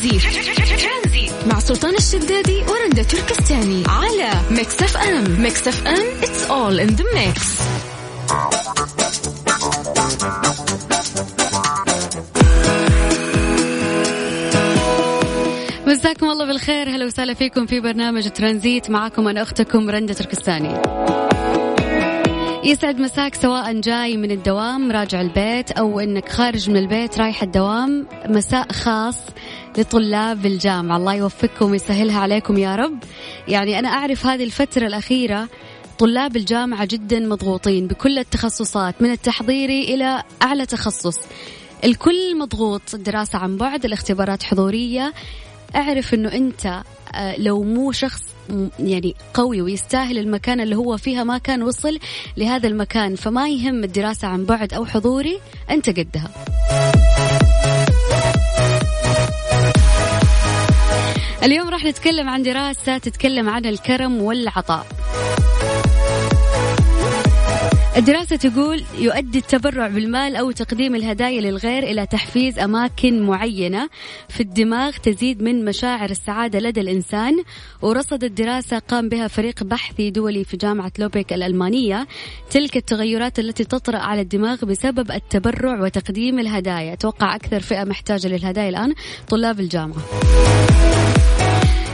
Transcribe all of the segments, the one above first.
ترانزيت. مع سلطان الشدادي ورندا تركستاني على Mix FM. Mix FM it's all in the mix. مساكم الله بالخير. هلا وسهلا فيكم في برنامج ترانزيت. معكم أنا أختكم رندا تركستاني. يسعد مساك سواء جاي من الدوام راجع البيت أو إنك خارج من البيت رايح الدوام. مساء خاص. لطلاب الجامعة. الله يوفقكم ويسهلها عليكم يا رب. يعني أنا أعرف هذه الفترة الأخيرة طلاب الجامعة جدا مضغوطين بكل التخصصات من التحضيري إلى أعلى تخصص. الكل مضغوط الدراسة عن بعد الاختبارات حضورية. أعرف إنه أنت آه، لو مو شخص يعني قوي ويستاهل المكان اللي هو فيها ما كان وصل لهذا المكان فما يهم الدراسة عن بعد أو حضوري أنت قدها. اليوم راح نتكلم عن دراسة تتكلم عن الكرم والعطاء. الدراسة تقول يؤدي التبرع بالمال أو تقديم الهدايا للغير إلى تحفيز أماكن معينة في الدماغ تزيد من مشاعر السعادة لدى الإنسان ورصدت دراسة قام بها فريق بحثي دولي في جامعة لوبيك الألمانية تلك التغيرات التي تطرأ على الدماغ بسبب التبرع وتقديم الهدايا. أتوقع أكثر فئة محتاجة للهدايا الآن طلاب الجامعة.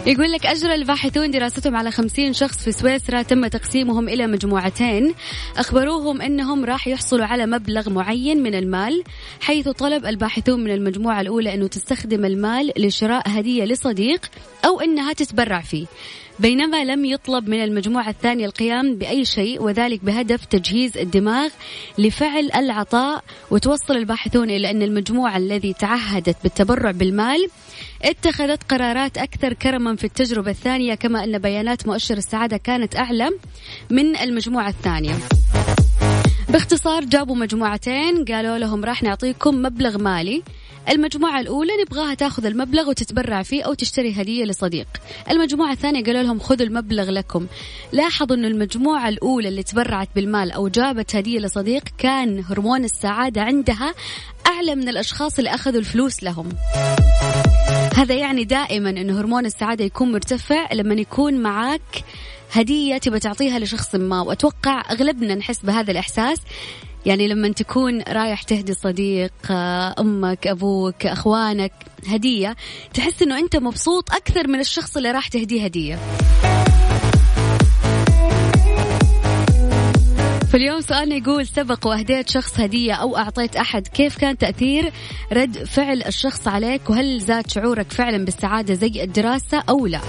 يقول لك أجرى الباحثون دراستهم على خمسين شخص في سويسرا تم تقسيمهم إلى مجموعتين. أخبروهم أنهم راح يحصلوا على مبلغ معين من المال حيث طلب الباحثون من المجموعة الأولى أنه تستخدم المال لشراء هدية لصديق أو أنها تتبرع فيه. بينما لم يطلب من المجموعة الثانية القيام بأي شيء وذلك بهدف تجهيز الدماغ لفعل العطاء. وتوصل الباحثون إلى أن المجموعة الذي تعهدت بالتبرع بالمال اتخذت قرارات أكثر كرما في التجربة الثانية كما أن بيانات مؤشر السعادة كانت أعلى من المجموعة الثانية. باختصار جابوا مجموعتين قالوا لهم راح نعطيكم مبلغ مالي. المجموعة الأولى نبغاها تاخذ المبلغ وتتبرع فيه أو تشتري هدية لصديق. المجموعة الثانية قالوا لهم خذوا المبلغ لكم. لاحظوا أن المجموعة الأولى اللي تبرعت بالمال أو جابت هدية لصديق كان هرمون السعادة عندها أعلى من الأشخاص اللي أخذوا الفلوس لهم. هذا يعني دائما أن هرمون السعادة يكون مرتفع لما يكون معك هدية تبى تعطيها لشخص ما. وأتوقع أغلبنا نحس بهذا الإحساس. يعني لما تكون رايح تهدي صديق أمك أبوك أخوانك هدية تحس أنه أنت مبسوط أكثر من الشخص اللي راح تهديه هدية. فاليوم سؤالنا يقول سبق واهديت شخص هدية أو أعطيت أحد كيف كان تأثير رد فعل الشخص عليك؟ وهل زاد شعورك فعلا بالسعادة زي الدراسة أو لا؟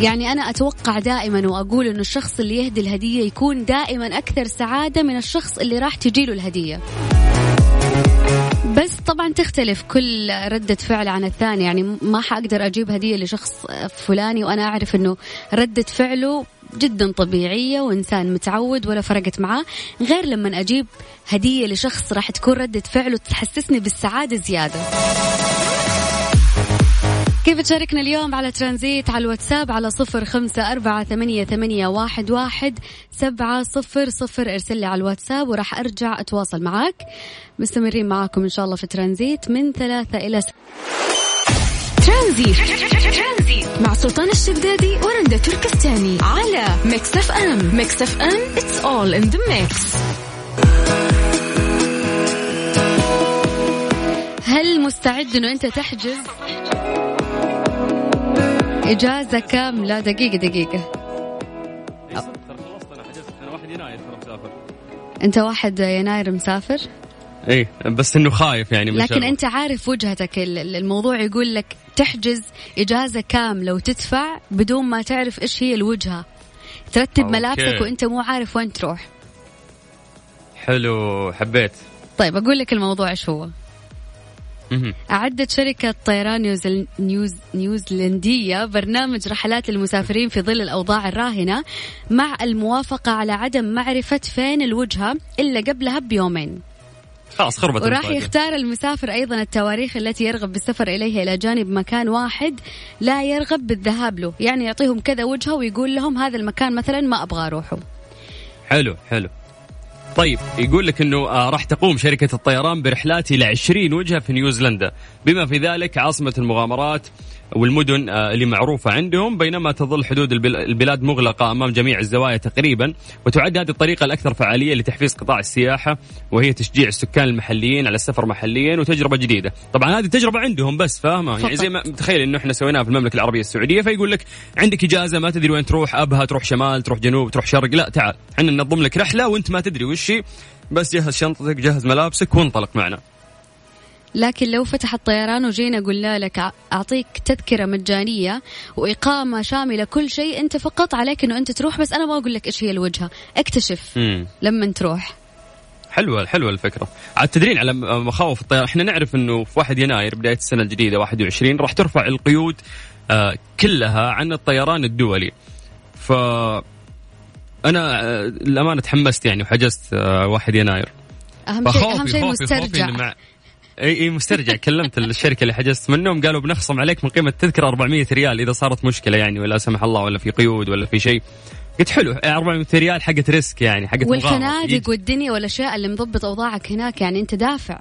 يعني أنا أتوقع دائما وأقول أنه الشخص اللي يهدي الهدية يكون دائما أكثر سعادة من الشخص اللي راح تجيله الهدية. بس طبعا تختلف كل ردة فعل عن الثاني. يعني ما حقدر أجيب هدية لشخص فلاني وأنا أعرف أنه ردة فعله جدا طبيعية وإنسان متعود ولا فرقت معاه غير لما أجيب هدية لشخص راح تكون ردة فعله تحسسني بالسعادة زيادة كيف تشاركنا اليوم على ترانزيت على الواتساب على صفر خمسة أربعة ثمانية, ثمانية واحد, واحد سبعة صفر صفر ارسل لي على الواتساب وراح أرجع أتواصل معاك مستمرين معاكم إن شاء الله في ترانزيت من ثلاثة إلى س... ترانزيت. مع سلطان الشدادي ورندا تركستاني على Mix FM Mix FM it's all in the mix. هل مستعد إنه أنت تحجز؟ إجازة كاملة دقيقة دقيقة. أنت واحد يناير مسافر؟ إيه بس إنه خايف يعني لكن أنت عارف وجهتك الموضوع يقول لك تحجز إجازة كاملة وتدفع بدون ما تعرف إيش هي الوجهة. ترتب أوكي. ملابسك وأنت مو عارف وين تروح. حلو حبيت. طيب أقول لك الموضوع إيش هو. أعدت شركة طيران نيوزل... نيوز... نيوزلندية برنامج رحلات المسافرين في ظل الأوضاع الراهنة مع الموافقة على عدم معرفة فين الوجهة إلا قبلها بيومين. خلاص خربت وراح يختار المسافر أيضا التواريخ التي يرغب بالسفر إليها إلى جانب مكان واحد لا يرغب بالذهاب له، يعني يعطيهم كذا وجهة ويقول لهم هذا المكان مثلا ما أبغى أروحه. حلو حلو. طيب يقول لك إنه آه راح تقوم شركة الطيران برحلات إلى 20 وجهة في نيوزيلندا بما في ذلك عاصمة المغامرات والمدن آه، اللي معروفة عندهم بينما تظل حدود البلاد مغلقة أمام جميع الزوايا تقريبا. وتعد هذه الطريقة الأكثر فعالية لتحفيز قطاع السياحة وهي تشجيع السكان المحليين على السفر محليا وتجربة جديدة. طبعا هذه تجربة عندهم بس فاهمة؟ يعني زي ما تخيل إنه إحنا سويناها في المملكة العربية السعودية فيقول لك عندك إجازة ما تدري وين تروح أبها تروح شمال تروح جنوب تروح شرق. لا تعال إحنا ننظم لك رحلة وأنت ما تدري وش بس جهز شنطتك جهز ملابسك وانطلق معنا. لكن لو فتح الطيران وجينا قلنا لك أعطيك تذكرة مجانية وإقامة شاملة كل شيء أنت فقط عليك إنه أنت تروح بس أنا ما أقول لك إيش هي الوجهة. اكتشف مم. لما تروح. حلوة حلوة الفكرة. عاد تدرين على مخاوف الطيران. إحنا نعرف إنه في 1 يناير بداية السنة الجديدة 21 راح ترفع القيود آه، كلها عن الطيران الدولي. ف أنا آه، الامانه تحمست يعني وحجزت 1 آه، يناير. أهم شيء أهم شيء مسترجع. اي إي مسترجع كلمت الشركة اللي حجزت منهم قالوا بنخصم عليك من قيمة التذكره 400 ريال إذا صارت مشكلة يعني ولا سمح الله ولا في قيود ولا في شيء. قلت حلو 400 ريال حقت risk يعني حقت والفنادق والدنيا والأشياء اللي مضبط أوضاعك هناك يعني أنت دافع.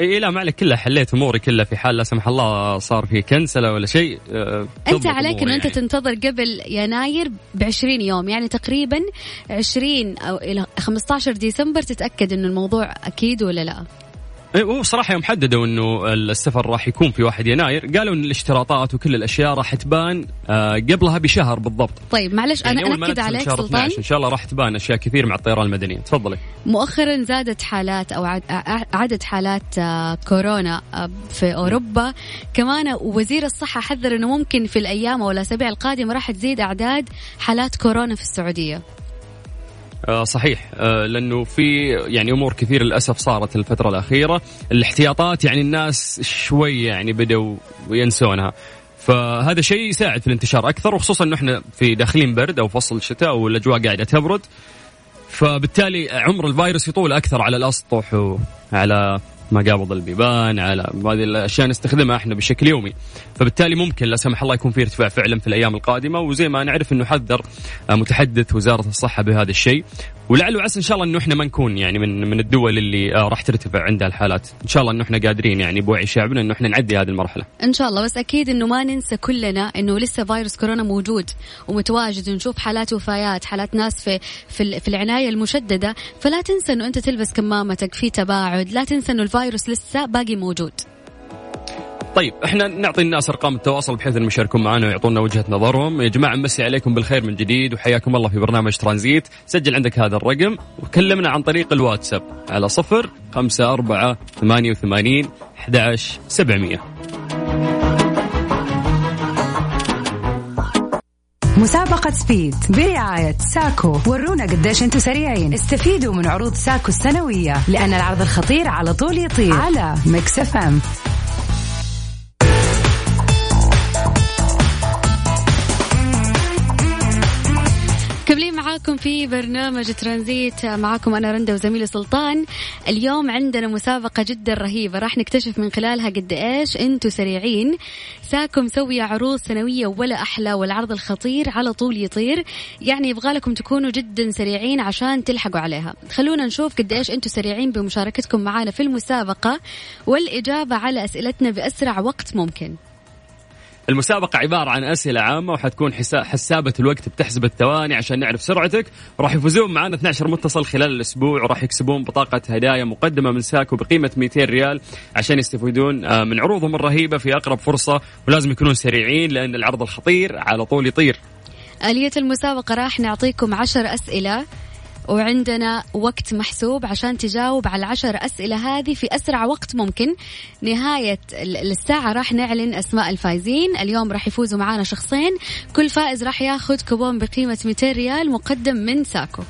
إي لا ما عليك كلها حليت أموري كلها في حال لا سمح الله صار في كنسلة ولا شيء أه أنت عليك انه يعني. أنت تنتظر قبل يناير ب 20 يوم يعني تقريبا 20 أو إلى 15 ديسمبر تتأكد إنه الموضوع أكيد ولا لا؟ إيه، هو صراحة يوم حددوا إنه السفر راح يكون في 1 يناير. قالوا إن الاشتراطات وكل الأشياء راح تبان آه، قبلها بشهر بالضبط. طيب معلش يعني أنا اكد عليك سلطان. إن شاء الله راح تبان أشياء كثير مع الطيران المدنية. تفضلي. مؤخرا زادت حالات أو عدد حالات آه، كورونا آه، في أوروبا. كمان وزير الصحة حذر إنه ممكن في الأيام أو الأسابيع القادمة راح تزيد أعداد حالات كورونا في السعودية. آه صحيح. آه لأنه في يعني أمور كثير للأسف صارت الفترة الأخيرة. الاحتياطات يعني الناس شوي يعني بدوا ينسونها. فهذا شيء يساعد في الانتشار أكثر وخصوصا إنه إحنا في داخلين برد أو فصل الشتاء والأجواء قاعدة تبرد. فبالتالي عمر الفيروس يطول أكثر على الأسطح وعلى مقابض البيبان على هذه الأشياء نستخدمها إحنا بشكل يومي. فبالتالي ممكن لا سمح الله يكون في ارتفاع فعلا في الأيام القادمة وزي ما نعرف إنه حذر متحدث وزارة الصحة بهذا الشيء. ولعل وعسى إن شاء الله إنه إحنا ما نكون يعني من من الدول اللي آه، راح ترتفع عندها الحالات إن شاء الله إنه إحنا قادرين يعني بوعي شعبنا إنه إحنا نعدي هذه المرحلة. إن شاء الله بس أكيد إنه ما ننسى كلنا إنه لسه فيروس كورونا موجود ومتواجد ونشوف حالات وفيات حالات ناس في في, في العناية المشددة. فلا تنسى إنه أنت تلبس كمامتك في تباعد لا تنسى إنه الفيروس لسه باقي موجود. طيب إحنا نعطي الناس أرقام التواصل بحيث انهم يشاركون معنا ويعطونا وجهة نظرهم. يا جماعة نمسي عليكم بالخير من جديد وحياكم الله في برنامج ترانزيت. سجل عندك هذا الرقم وكلمنا عن طريق الواتساب على صفر خمسة أربعة ثمانية وثمانين أحد سبعمية. مسابقة Speed برعاية ساكو ورونا قديش أنتم سريعين. استفيدوا من عروض ساكو السنوية لأن العرض الخطير على طول يطير. على Mix FM. معاكم في برنامج ترانزيت معاكم أنا رندا وزميلي سلطان. اليوم عندنا مسابقة جدا رهيبة. راح نكتشف من خلالها قد إيش أنتم سريعين. ساكو مسوية عروض سنوية ولا أحلى والعرض الخطير على طول يطير. يعني يبغى لكم تكونوا جدا سريعين عشان تلحقوا عليها. خلونا نشوف قد إيش أنتم سريعين بمشاركتكم معنا في المسابقة والإجابة على أسئلتنا بأسرع وقت ممكن. المسابقة عبارة عن أسئلة عامة وحتكون حسابة الوقت بتحسب الثواني عشان نعرف سرعتك. وراح يفوزون معنا 12 متصل خلال الأسبوع. وراح يكسبون بطاقة هدايا مقدمة من ساكو بقيمة 200 ريال عشان يستفيدون آه، من عروضهم الرهيبة في أقرب فرصة ولازم يكونون سريعين لأن العرض الخطير على طول يطير. آلية المسابقة راح نعطيكم عشر أسئلة. وعندنا وقت محسوب عشان تجاوب على العشر أسئلة هذه في أسرع وقت ممكن. نهاية الساعة راح نعلن أسماء الفائزين. اليوم راح يفوزوا معانا شخصين. كل فائز راح ياخذ كوبون بقيمة 200 ريال مقدم من ساكو.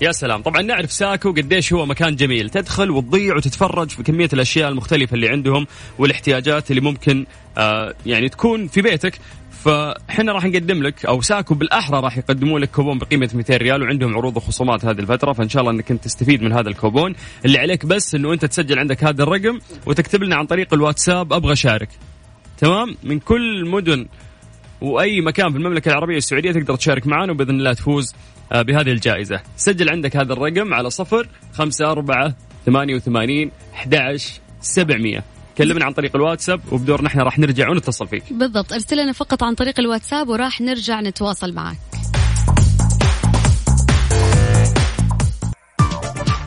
يا سلام. طبعا نعرف ساكو قديش هو مكان جميل. تدخل وتضيع وتتفرج في كمية الأشياء المختلفة اللي عندهم والإحتياجات اللي ممكن آه يعني تكون في بيتك. فاحنا راح نقدم لك أو ساكو بالأحرى راح يقدموا لك كوبون بقيمة 200 ريال وعندهم عروض وخصومات هذه الفترة فإن شاء الله إنك أنت تستفيد من هذا الكوبون. اللي عليك بس إنه أنت تسجل عندك هذا الرقم وتكتب لنا عن طريق الواتساب أبغى أشارك. تمام؟ من كل مدن وأي مكان في المملكة العربية السعودية تقدر تشارك معنا وبإذن الله تفوز آه، بهذه الجائزة. سجل عندك هذا الرقم على صفر خمسة أربعة ثمانية وثمانين أحد سبعمية. كلمنا عن طريق الواتساب وبدورنا إحنا راح نرجع ونتصل فيك. بالضبط ارسل لنا فقط عن طريق الواتساب وراح نرجع نتواصل معك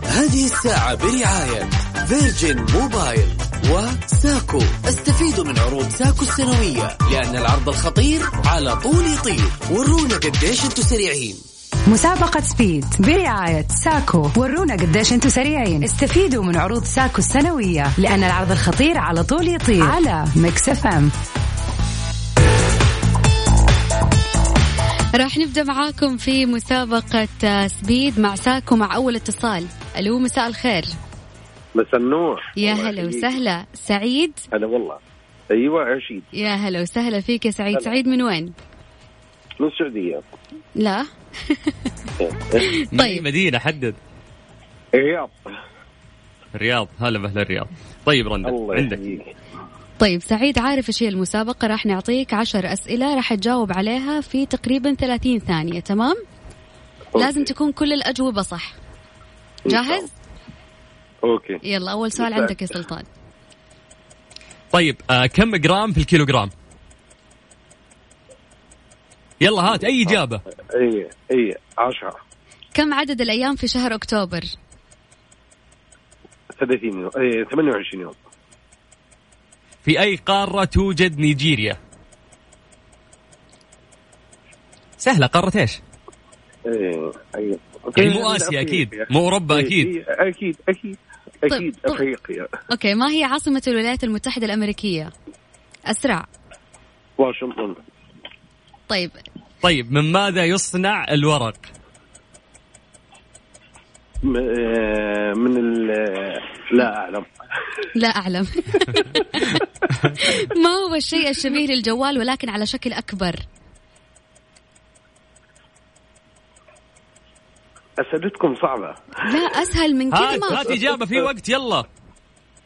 هذه الساعة برعاية Virgin Mobile وساكو. استفيدوا من عروض ساكو السنوية لأن العرض الخطير على طول يطير. ورونا قديش أنتم سريعين. مسابقة Speed برعاية ساكو. ورونا قديش أنتم سريعين. استفيدوا من عروض ساكو السنوية لأن العرض الخطير على طول يطير. على Mix FM. راح نبدأ معاكم في مسابقة سبيد مع ساكو مع أول اتصال. ألو مساء الخير. مساء النور. يا هلا. وسهلا. سعيد؟ هلا والله. أيوه عشيد. يا هلا وسهلا فيك يا سعيد. هلا. سعيد من وين؟ من السعودية. لا. طيب. مدينه حدد. الرياض الرياض هلا باهل الرياض طيب رندا الله عندك. يحييك طيب سعيد عارف إيش هي المسابقة؟ راح نعطيك عشر أسئلة راح تجاوب عليها في تقريبا 30 ثانية تمام؟ Okay. لازم تكون كل الأجوبة صح. جاهز؟ Okay. يلا أول سؤال. عندك يا سلطان. طيب آه كم جرام في الكيلوغرام؟ يلا هات أي إجابة. إي إي 10 كم عدد الأيام في شهر أكتوبر؟ 30 يوم. إي 28 يوم. في أي قارة توجد نيجيريا؟ سهلة قارة إيش؟ إي أي يعني مو آسيا أكيد، مو أوروبا إيه، أكيد. إيه، أكيد أكيد أكيد طب- أفريقيا. أوكي ما هي عاصمة الولايات المتحدة الأمريكية؟ أسرع. واشنطن. طيب. طيب من ماذا يصنع الورق؟ آه، من ال لا أعلم. لا أعلم. ما هو الشيء الشبيه للجوال ولكن على شكل أكبر؟ أسئلتكم صعبة. لا أسهل من كذا هات ما هات إجابة في وقت يلا.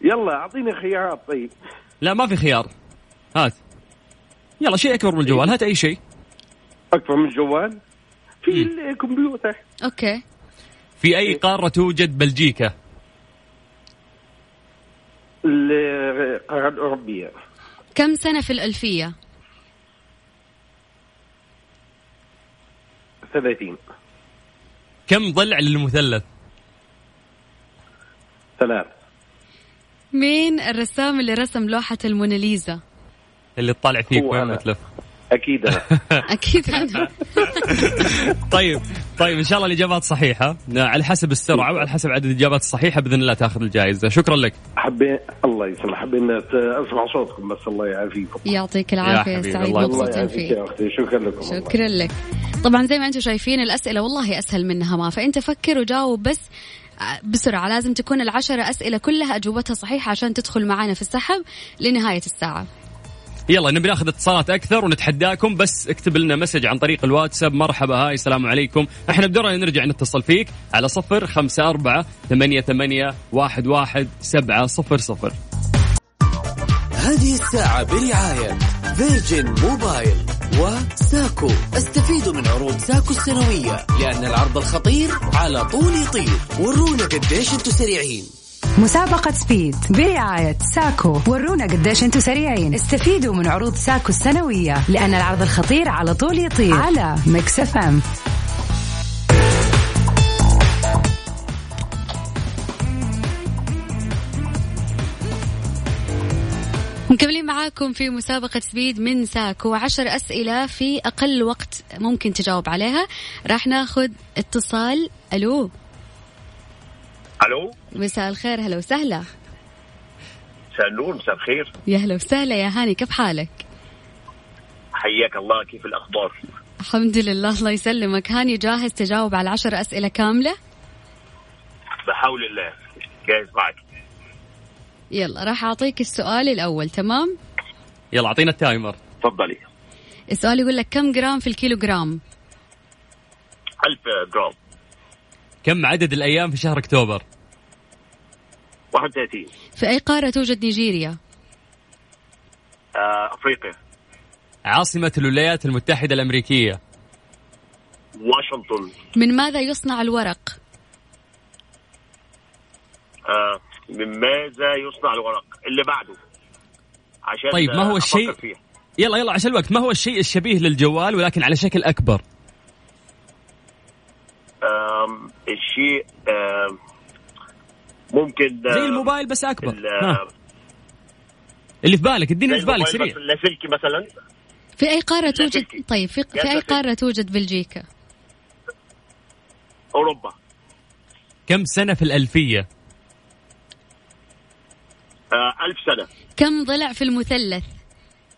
يلا أعطيني خيارات طيب. لا ما في خيار. هات. يلا شيء أكبر من الجوال هات أي شيء. اكبر من الجوال في الكمبيوتر. أوكي. في أي قارة توجد بلجيكا؟ القارة الأوروبية. كم سنة في الألفية؟ 30 كم ضلع للمثلث؟ ثلاث. مين الرسام اللي رسم لوحة الموناليزا؟ اللي تطالع فيك وين. ما تلف أكيد أنا. أكيد أنا. طيب طيب إن شاء الله الإجابات صحيحة. على حسب السرعة وعلى حسب عدد الإجابات الصحيحة بإذن الله تأخذ الجائزة. شكرا لك. حبيت الله يسلمك حبينا أسمع صوتكم بس الله يعافيكم. يعطيك حبيبي، سعيد مبسوطين فيك. يا أختي. شكرا لكم. شكرا لك. طبعا زي ما أنتم شايفين الأسئلة والله أسهل منها ما. فأنت فكر وجاوب بس بسرعة. لازم تكون العشرة أسئلة كلها أجوبتها صحيحة عشان تدخل معنا في السحب لنهاية الساعة. يلا نبي ناخذ اتصالات أكثر ونتحداكم. بس اكتب لنا مسج عن طريق الواتساب. مرحبا هاي السلام عليكم. إحنا بدورنا نرجع نتصل فيك على صفر خمسة أربعة ثمانية ثمانية واحد واحد سبعة صفر صفر. هذه الساعة برعاية Virgin Mobile وساكو. استفيدوا من عروض ساكو السنوية لأن العرض الخطير على طول يطير. ورونا قديش أنتم سريعين. مسابقة Speed برعاية ساكو. ورونا قديش أنتم سريعين. استفيدوا من عروض ساكو السنوية لأن العرض الخطير على طول يطير. على Mix FM. مكملين معاكم في مسابقة سبيد من ساكو. عشر أسئلة في أقل وقت ممكن تجاوب عليها. راح ناخذ اتصال. ألو؟ ألو؟ مساء الخير هلا وسهلا. مساء النور مساء الخير. يا هلا وسهلا يا هاني كيف حالك؟ حياك الله كيف الأخبار؟ الحمد لله الله يسلمك. هاني جاهز تجاوب على عشر أسئلة كاملة؟ بحول الله جاهز معك. يلا راح أعطيك السؤال الأول تمام؟ يلا أعطينا ال timer. تفضلي. السؤال يقول لك كم جرام في الكيلو جرام؟ 1000 جرام. كم عدد الأيام في شهر أكتوبر؟ 31 في أي قارة توجد نيجيريا؟ آه، أفريقيا. عاصمة الولايات المتحدة الأمريكية. واشنطن. من ماذا يصنع الورق؟ آه من ماذا يصنع الورق؟ اللي بعده. عشان طيب ما هو الشيء؟ فيها. يلا يلا عشان الوقت. ما هو الشيء الشبيه للجوال ولكن على شكل أكبر؟ آم، ممكن آه، زي الموبايل بس ها. اللي في بالك اديني اللي في بالك سريع. اللاسلكي مثلا. في أي قارة لا توجد. طيب في, في أي ساتر. قارة توجد بلجيكا؟ أوروبا. كم سنة في الألفية؟ آه ألف سنة. كم ضلع في المثلث؟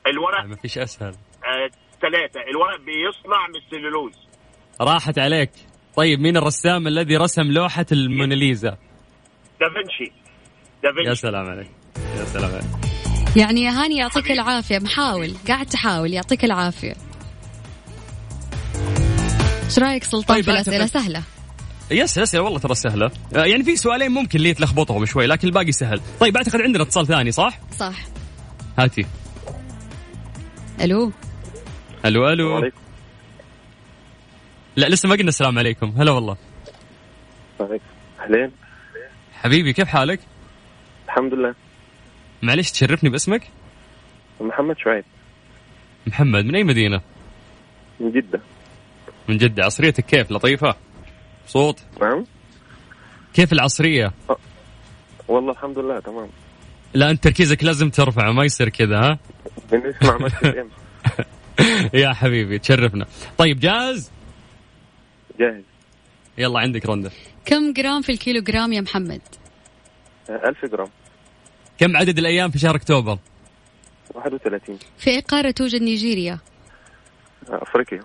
الورق. ما فيش أسهل. آه ثلاثة الورق بيصنع من السلولوز. راحت عليك. طيب مين الرسام الذي رسم لوحة الموناليزا؟ دافنشي. يا دافنشي سلام عليك. يا سلام عليك. يعني يا هاني يعطيك العافية. محاول. قاعد تحاول. يعطيك العافية. إيش رأيك سلطان طيب، في الأسئلة؟ سهلة. يس يس والله ترى سهلة. آه، يعني في سؤالين ممكن اللي يتلخبطهم شوي لكن الباقي سهل. طيب أعتقد عندنا اتصال ثاني صح؟ صح. هاتي. ألو. ألو ألو. وعليكم لا لسه ما قلنا السلام عليكم. هلا والله. أهلين. حبيبي كيف حالك؟ الحمد لله. معلش تشرفني باسمك؟ محمد شعيب. محمد من أي مدينة؟ من جدة. من جدة. عصريتك كيف؟ لطيفة؟ صوت؟ نعم. كيف العصرية؟ والله الحمد لله تمام. لا أنت تركيزك لازم ترفعه ما يصير كذا ها؟ بنسمع يا حبيبي تشرفنا. طيب جاهز؟ جاهز. يلا عندك رندة كم جرام في الكيلو جرام يا محمد؟ آه، ألف جرام. كم عدد الأيام في شهر أكتوبر؟ 31 في أي قارة توجد نيجيريا؟ آه، أفريقيا.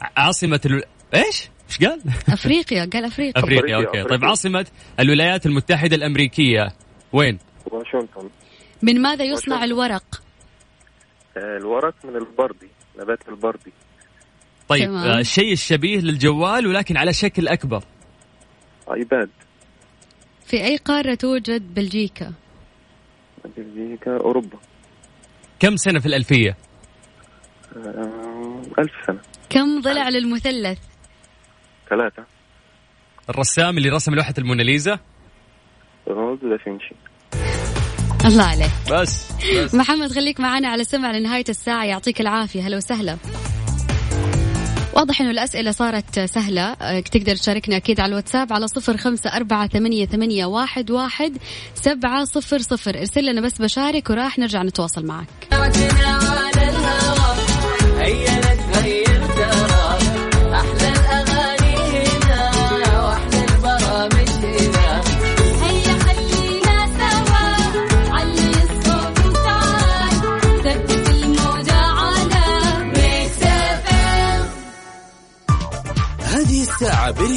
ع- عاصمة ال... إيش؟ إيش قال؟ أفريقيا قال أفريقيا. أفريقيا أفريقيا، okay. طيب أفريقيا. عاصمة الولايات المتحدة الأمريكية وين؟ واشنطن. من ماذا يصنع واشنطن. الورق؟ آه، الورق من البردي نبات البردي. طيب. آه الشيء الشبيه للجوال ولكن على شكل أكبر. آيباد. في أي قارة توجد بلجيكا؟ بلجيكا أوروبا. كم سنة في الألفية؟ آه، ألف سنة. كم ضلع للمثلث؟ ثلاثة. الرسام اللي رسم لوحة الموناليزا؟ رونالدو دافنشي الله عليك. بس, بس. محمد خليك معنا على سمع لنهاية الساعة. يعطيك العافية. هلا وسهلا. واضح إنه الأسئلة صارت سهلة. أه، تقدر تشاركنا أكيد على الواتساب على صفر خمسة أربعة ثمانية, ثمانية واحد, واحد سبعة صفر صفر. ارسل لنا بس بشارك وراح نرجع نتواصل معك.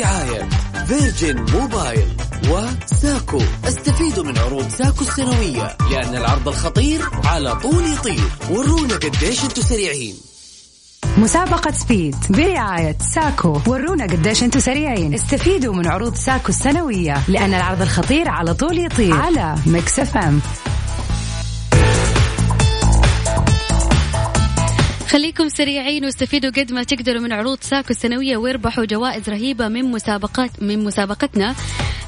برعاية Virgin Mobile وساكو. استفيدوا من عروض ساكو السنوية لأن العرض الخطير على طول يطير. ورونا قديش أنتوا سريعين. مسابقة Speed برعاية ساكو ورونا قديش أنتم سريعين. استفيدوا من عروض ساكو السنوية لأن العرض الخطير على طول يطير. على Mix FM. خليكم سريعين واستفيدوا قد ما تقدروا من عروض ساكو السنوية واربحوا جوائز رهيبة من مسابقات من مسابقتنا.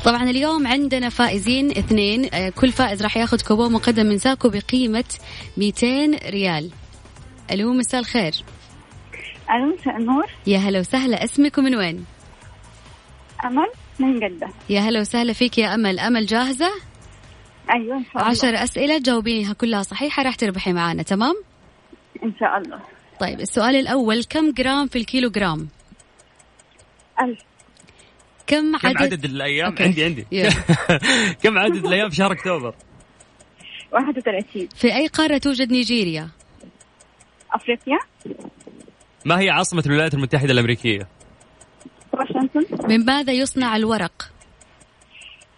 طبعا اليوم عندنا فائزين اثنين. آه، كل فائز راح ياخذ كوبون مقدم من ساكو بقيمة 200 ريال. ألو مساء الخير. ألو مساء النور. يا هلا وسهلا. اسمك ومن وين؟ أمل من جدة. يا هلا وسهلا فيك يا أمل. أمل جاهزة؟ أيوة إن شاء الله. عشر أسئلة تجاوبينها كلها صحيحة راح تربحي معانا. تمام؟ إن شاء الله. طيب السؤال الأول كم جرام في الكيلو جرام ألف. كم كم عدد, عدد الأيام؟ Okay. عندي عندي. كم عدد الأيام في شهر أكتوبر؟ 31 في أي قارة توجد نيجيريا؟ أفريقيا. ما هي عاصمة الولايات المتحدة الأمريكية؟ واشنطن. من ماذا يصنع الورق؟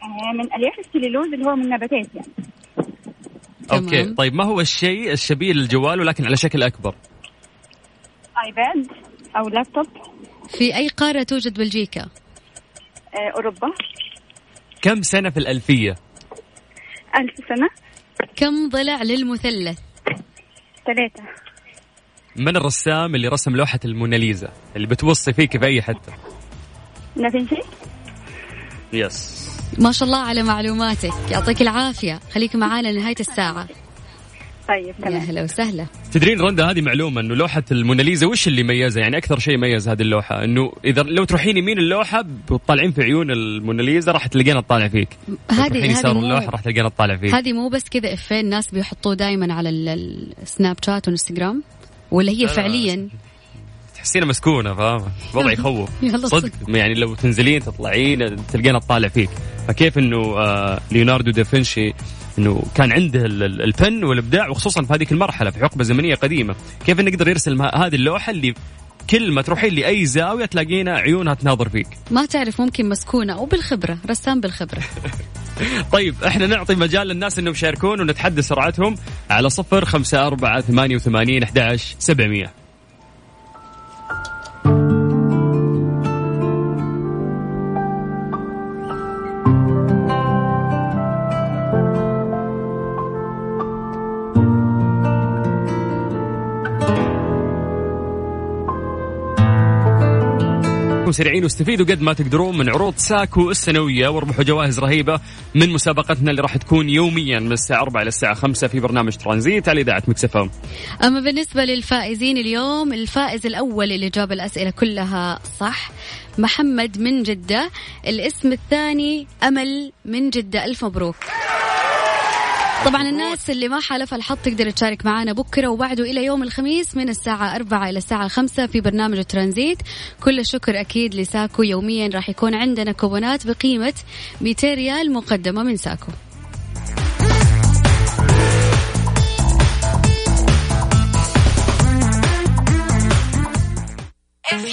آه، من ألياف السليلوز اللي هو من نباتات يعني. Okay. تمام. طيب ما هو الشيء الشبيه للجوال ولكن على شكل أكبر؟ iPad أو لابتوب. في أي قارة توجد بلجيكا؟ آه، أوروبا. كم سنة في الألفية؟ ألف سنة. كم ضلع للمثلث؟ ثلاثة. من الرسام اللي رسم لوحة الموناليزا؟ اللي بتوصي فيك في أي حتة. دافنشي يس ما شاء الله على معلوماتك. يعطيك العافية. خليك معانا لنهاية الساعة. طيب يا تمام. هلا وسهلا. تدرين رندا هذه معلومة إنه لوحة الموناليزا وش اللي ميزها؟ يعني أكثر شيء ميز هذه اللوحة؟ إنه إذا لو تروحين يمين اللوحة بتطالعين في عيون الموناليزا راح تلقينا تطالع فيك. هذه هذه يسار اللوحة راح تلقينا تطالع فيك. هذه مو بس كذا إفيه الناس بيحطوه دائما على ال- ال- السناب شات والإنستغرام ولا هي فعليا؟ تحسينها مسكونة فاهمه وضع يخوف. صدق. يعني لو تنزلين تطلعين تلقينا تطالع فيك. فكيف إنه آه ليوناردو دافنشي إنه كان عنده ال- ال- الفن والإبداع وخصوصا في هذيك المرحلة في حقبه زمنية قديمة. كيف إنه يقدر يرسل هذه اللوحة اللي كل ما تروحين لأي زاوية تلاقينا عيونها تناظر فيك. ما تعرف ممكن مسكونة وبالخبره رسام بالخبرة. طيب إحنا نعطي مجال للناس إنهم يشاركون ونتحدى سرعتهم على صفر خمسة أربعة ثمانية وثمانين أحد سبعمية. كونوا سريعين واستفيدوا قد ما تقدرون من عروض ساكو السنوية واربحوا جوائز رهيبة من مسابقتنا اللي راح تكون يوميا من الساعة 4 إلى الساعة 5 في برنامج ترانزيت على إذاعة مكسفة أما بالنسبة للفائزين اليوم الفائز الأول اللي جاب الأسئلة كلها صح محمد من جدة. الاسم الثاني أمل من جدة. ألف مبروك. طبعا الناس اللي ما حالف الحظ تقدر تشارك معنا بكرة وبعده إلى يوم الخميس من الساعة 4 إلى الساعة 5 في برنامج ترانزيت. كل الشكر أكيد لساكو. يوميا راح يكون عندنا كوبونات بقيمة 200 ريال مقدمة من ساكو. أجمل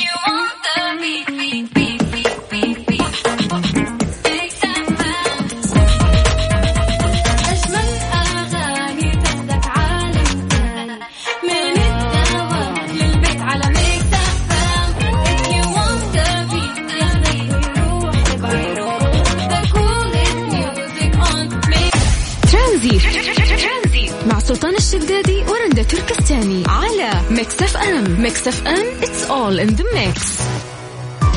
Mix FM it's all in the mix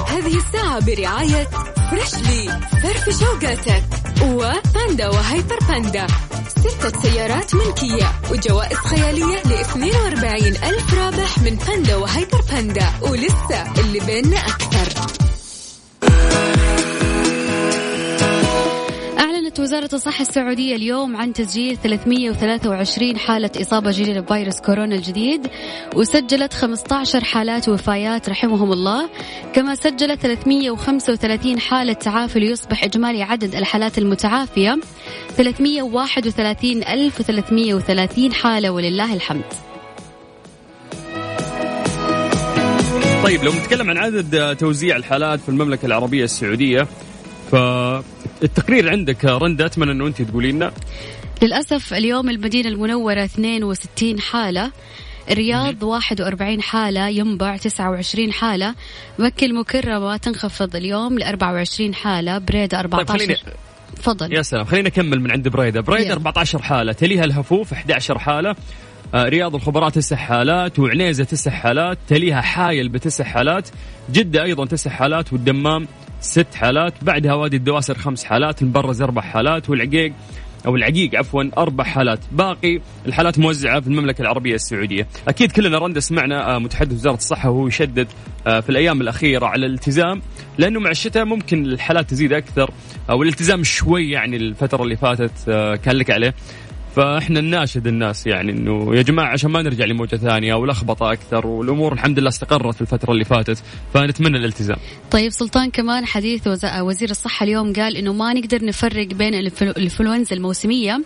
هذه الساعة برعاية Freshly فرف شوقاتك و Panda و Hyper Panda. ستة سيارات ملكية وجوائز خيالية ل 42 ألف رابح من Panda و Hyper Panda. ولسه اللي بيننا أكثر. أعلنت وزارة الصحة السعودية اليوم عن تسجيل 323 حالة إصابة جديدة بفيروس كورونا الجديد وسجلت 15 حالات وفايات رحمهم الله كما سجلت 335 حالة تعافي ليصبح إجمالي عدد الحالات المتعافية 331330 حالة ولله الحمد. طيب لو نتكلم عن عدد توزيع الحالات في المملكة العربية السعودية فالتقرير عندك رندا أتمنى أنه أنت تقولي لنا. للأسف اليوم المدينة المنورة 62 حالة الرياض 41 حالة ينبع 29 حالة مكة المكرمة تنخفض اليوم ل 24 حالة بريدة 14 طيب خليني تفضل. يا سلام خلينا نكمل من عند بريدة. بريدة يلا. 14 حالة تليها الهفوف 11 حالة آه، رياض الخبراء تسع حالات وعنيزة تسع حالات تليها حايل بتسع حالات جدة أيضا تسع حالات والدمام ست حالات بعدها وادي الدواسر خمس حالات المبرز أربع حالات والعقيق أو العقيق عفوا أربع حالات. باقي الحالات موزعة في المملكة العربية السعودية. أكيد كلنا رندا سمعنا آه، متحدث وزارة الصحة وهو يشدد آه، في الأيام الأخيرة على الالتزام لأنه مع الشتاء ممكن الحالات تزيد أكثر أو الالتزام شوي يعني الفترة اللي فاتت آه، كان لك عليه. فاحنا نناشد الناس يعني انه يا جماعة عشان ما نرجع لموجة ثانية ولخبطه أكثر والأمور الحمد لله استقرت في الفترة اللي فاتت فنتمنى الالتزام. طيب سلطان كمان حديث وز- وزير الصحة اليوم قال إنه ما نقدر نفرق بين الإنفلونزا الموسمية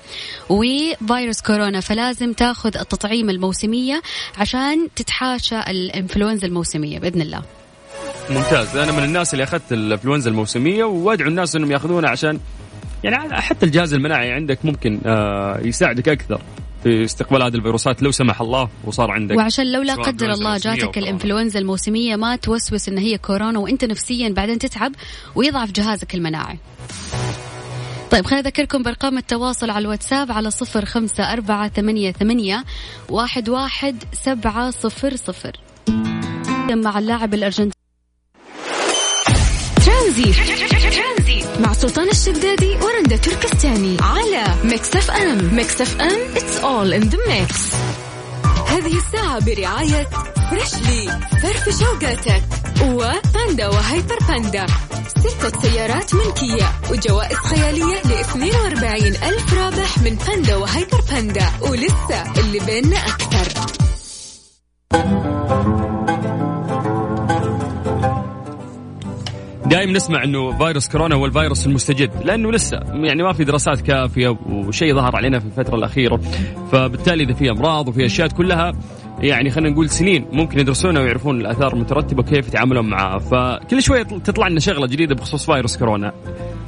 وفيروس كورونا فلازم تاخذ التطعيم الموسمية عشان تتحاشى الإنفلونزا الموسمية بإذن الله ممتاز أنا من الناس اللي أخذت الإنفلونزا الموسمية وأدعو الناس إنهم يأخذونها عشان يعني حتى الجهاز المناعي عندك ممكن آه، يساعدك أكثر في استقبال هذه الفيروسات لو سمح الله وصار عندك وعشان لو لا قدر الله جاتك كورونا. الإنفلونزا الموسمية ما توسوس إن هي كورونا وأنت نفسيا بعدين تتعب ويضعف جهازك المناعي. طيب خليني أذكركم بأرقام التواصل على الواتساب على صفر خمسة أربعة ثمانية, ثمانية واحد, واحد سبعة صفر صفر. مع اللاعب الأرجنتيني. ترانزيت. مع سلطان الشدادي ورندا تركستاني على Mix FM Mix FM it's all in the mix. هذه الساعة برعاية فريشلي فرف شوقاتك وباندا وهيبر باندا. ستة سيارات ملكية وجوائز خيالية ل 42 ألف رابح من باندا وهيبر باندا. ولسه اللي بيننا أكثر. دائما نسمع إنه فيروس كورونا هو الفيروس المستجد لأنه لسه يعني ما في دراسات كافية وشيء ظهر علينا في الفترة الأخيرة. فبالتالي إذا في أمراض وفي أشياء كلها يعني خلينا نقول سنين ممكن يدرسونها ويعرفون الآثار المترتبة وكيف يتعاملون معها. فكل شوية تطلع لنا شغلة جديدة بخصوص فيروس كورونا.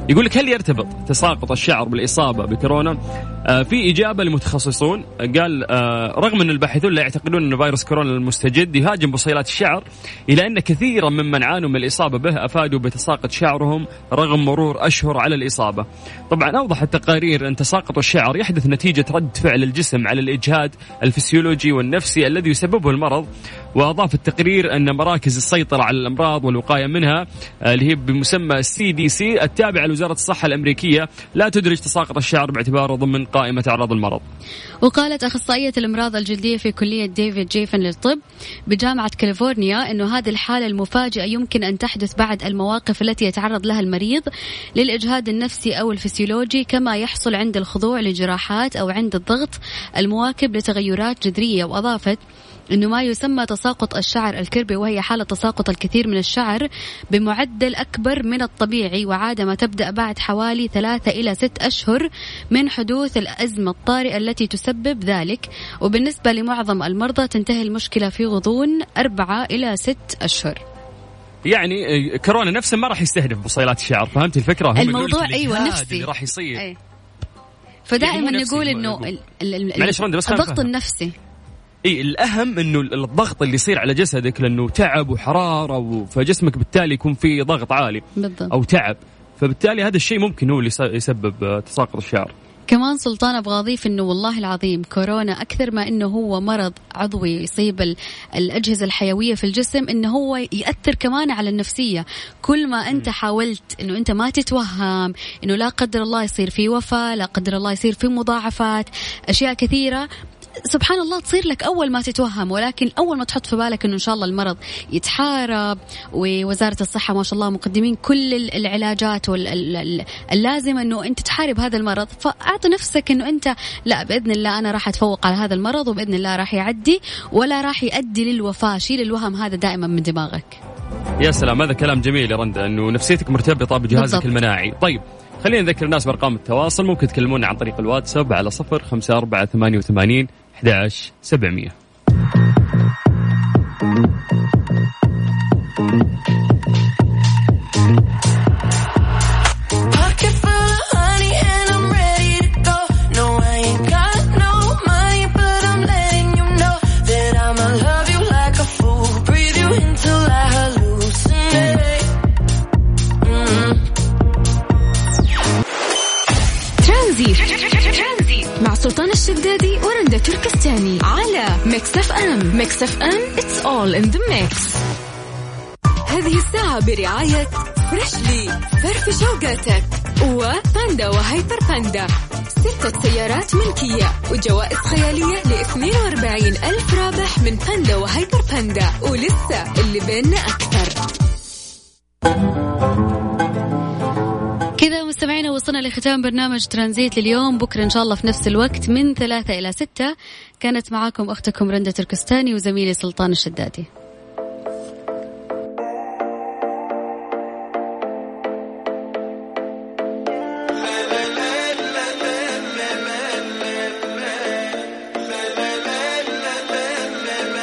يقول لك هل يرتبط تساقط الشعر بالإصابة بكورونا؟ آه في إجابة لمتخصصون قال آه رغم أن الباحثون لا يعتقدون أن فيروس كورونا المستجد يهاجم بصيلات الشعر الا أن كثيرا ممن عانوا من الإصابة به أفادوا بتساقط شعرهم رغم مرور أشهر على الإصابة. طبعا أوضح التقارير أن تساقط الشعر يحدث نتيجة رد فعل الجسم على الإجهاد الفسيولوجي والنفسي الذي يسببه المرض وأضاف التقرير أن مراكز السيطرة على الأمراض والوقاية منها آه، اللي هي بمسمى ال CDC التابعة لوزارة الصحة الأمريكية لا تدرج تساقط الشعر باعتباره ضمن قائمة أعراض المرض. وقالت أخصائية الأمراض الجلدية في كلية ديفيد جيفن للطب بجامعة كاليفورنيا أنه هذه الحالة المفاجئة يمكن أن تحدث بعد المواقف التي يتعرض لها المريض للإجهاد النفسي أو الفسيولوجي كما يحصل عند الخضوع لجراحات أو عند الضغط المواكب لتغيرات جذرية وأضافت إنه ما يسمى تساقط الشعر الكربي وهي حالة تساقط الكثير من الشعر بمعدل أكبر من الطبيعي وعاده ما تبدأ بعد حوالي ثلاثة إلى ست أشهر من حدوث الأزمة الطارئة التي تسبب ذلك وبالنسبة لمعظم المرضى تنتهي المشكلة في غضون أربعة إلى ست أشهر يعني آه، كورونا نفسه ما راح يستهدف بصيلات الشعر فهمت الفكرة هم الموضوع الإجهاد نفسي. اللي راح يصير أي. فدائما يعني نقول يقول- إنه معلش رندا، بس الضغط. النفسي إي الأهم إنه الضغط اللي يصير على جسدك لأنه تعب وحرارة و- فجسمك بالتالي يكون فيه ضغط عالي بالضبط. أو تعب. فبالتالي هذا الشيء ممكن هو اللي يس- يسبب آه، تساقط الشعر. كمان سلطان أبغى أضيف إنه والله العظيم كورونا أكثر ما إنه هو مرض عضوي يصيب ال- الأجهزة الحيوية في الجسم إنه هو يأثر كمان على النفسية. كل ما أنت حاولت إنه أنت ما تتوهم إنه لا قدر الله يصير في وفاة لا قدر الله يصير في مضاعفات أشياء كثيرة سبحان الله تصير لك أول ما تتوهم ولكن أول ما تحط في بالك إنه إن شاء الله المرض يتحارب ووزارة الصحة ما شاء الله مقدمين كل ال- العلاجات واللازم إنه أنت تحارب هذا المرض. فأعطي نفسك إنه أنت لا بإذن الله أنا راح أتفوق على هذا المرض وبإذن الله راح يعدي ولا راح يؤدي للوفاة. شيل الوهم هذا دائما من دماغك. يا سلام هذا كلام جميل يا رندا إنه نفسيتك مرتبطة بجهازك بالضبط. المناعي. طيب خلينا نذكر الناس بأرقام التواصل. ممكن تكلمونا عن طريق الواتساب على صفر خمسة أربعة ثمانية وثمانين 11 700 Mix FM Mix FM it's all in the mix. هذه الساعة برعاية فريشلي فرف شوقاتك وباندا وهيبر باندا. ستة سيارات ملكية. وجوائز خيالية ل 42 ألف رابح من باندا وهيبر باندا. ولسه اللي بيننا أكثر. كذا مستمعينا وصلنا لختام برنامج ترانزيت لليوم. بكرة إن شاء الله في نفس الوقت من ثلاثة إلى ستة. كانت معاكم أختكم رندة تركستاني وزميلي سلطان الشدادي.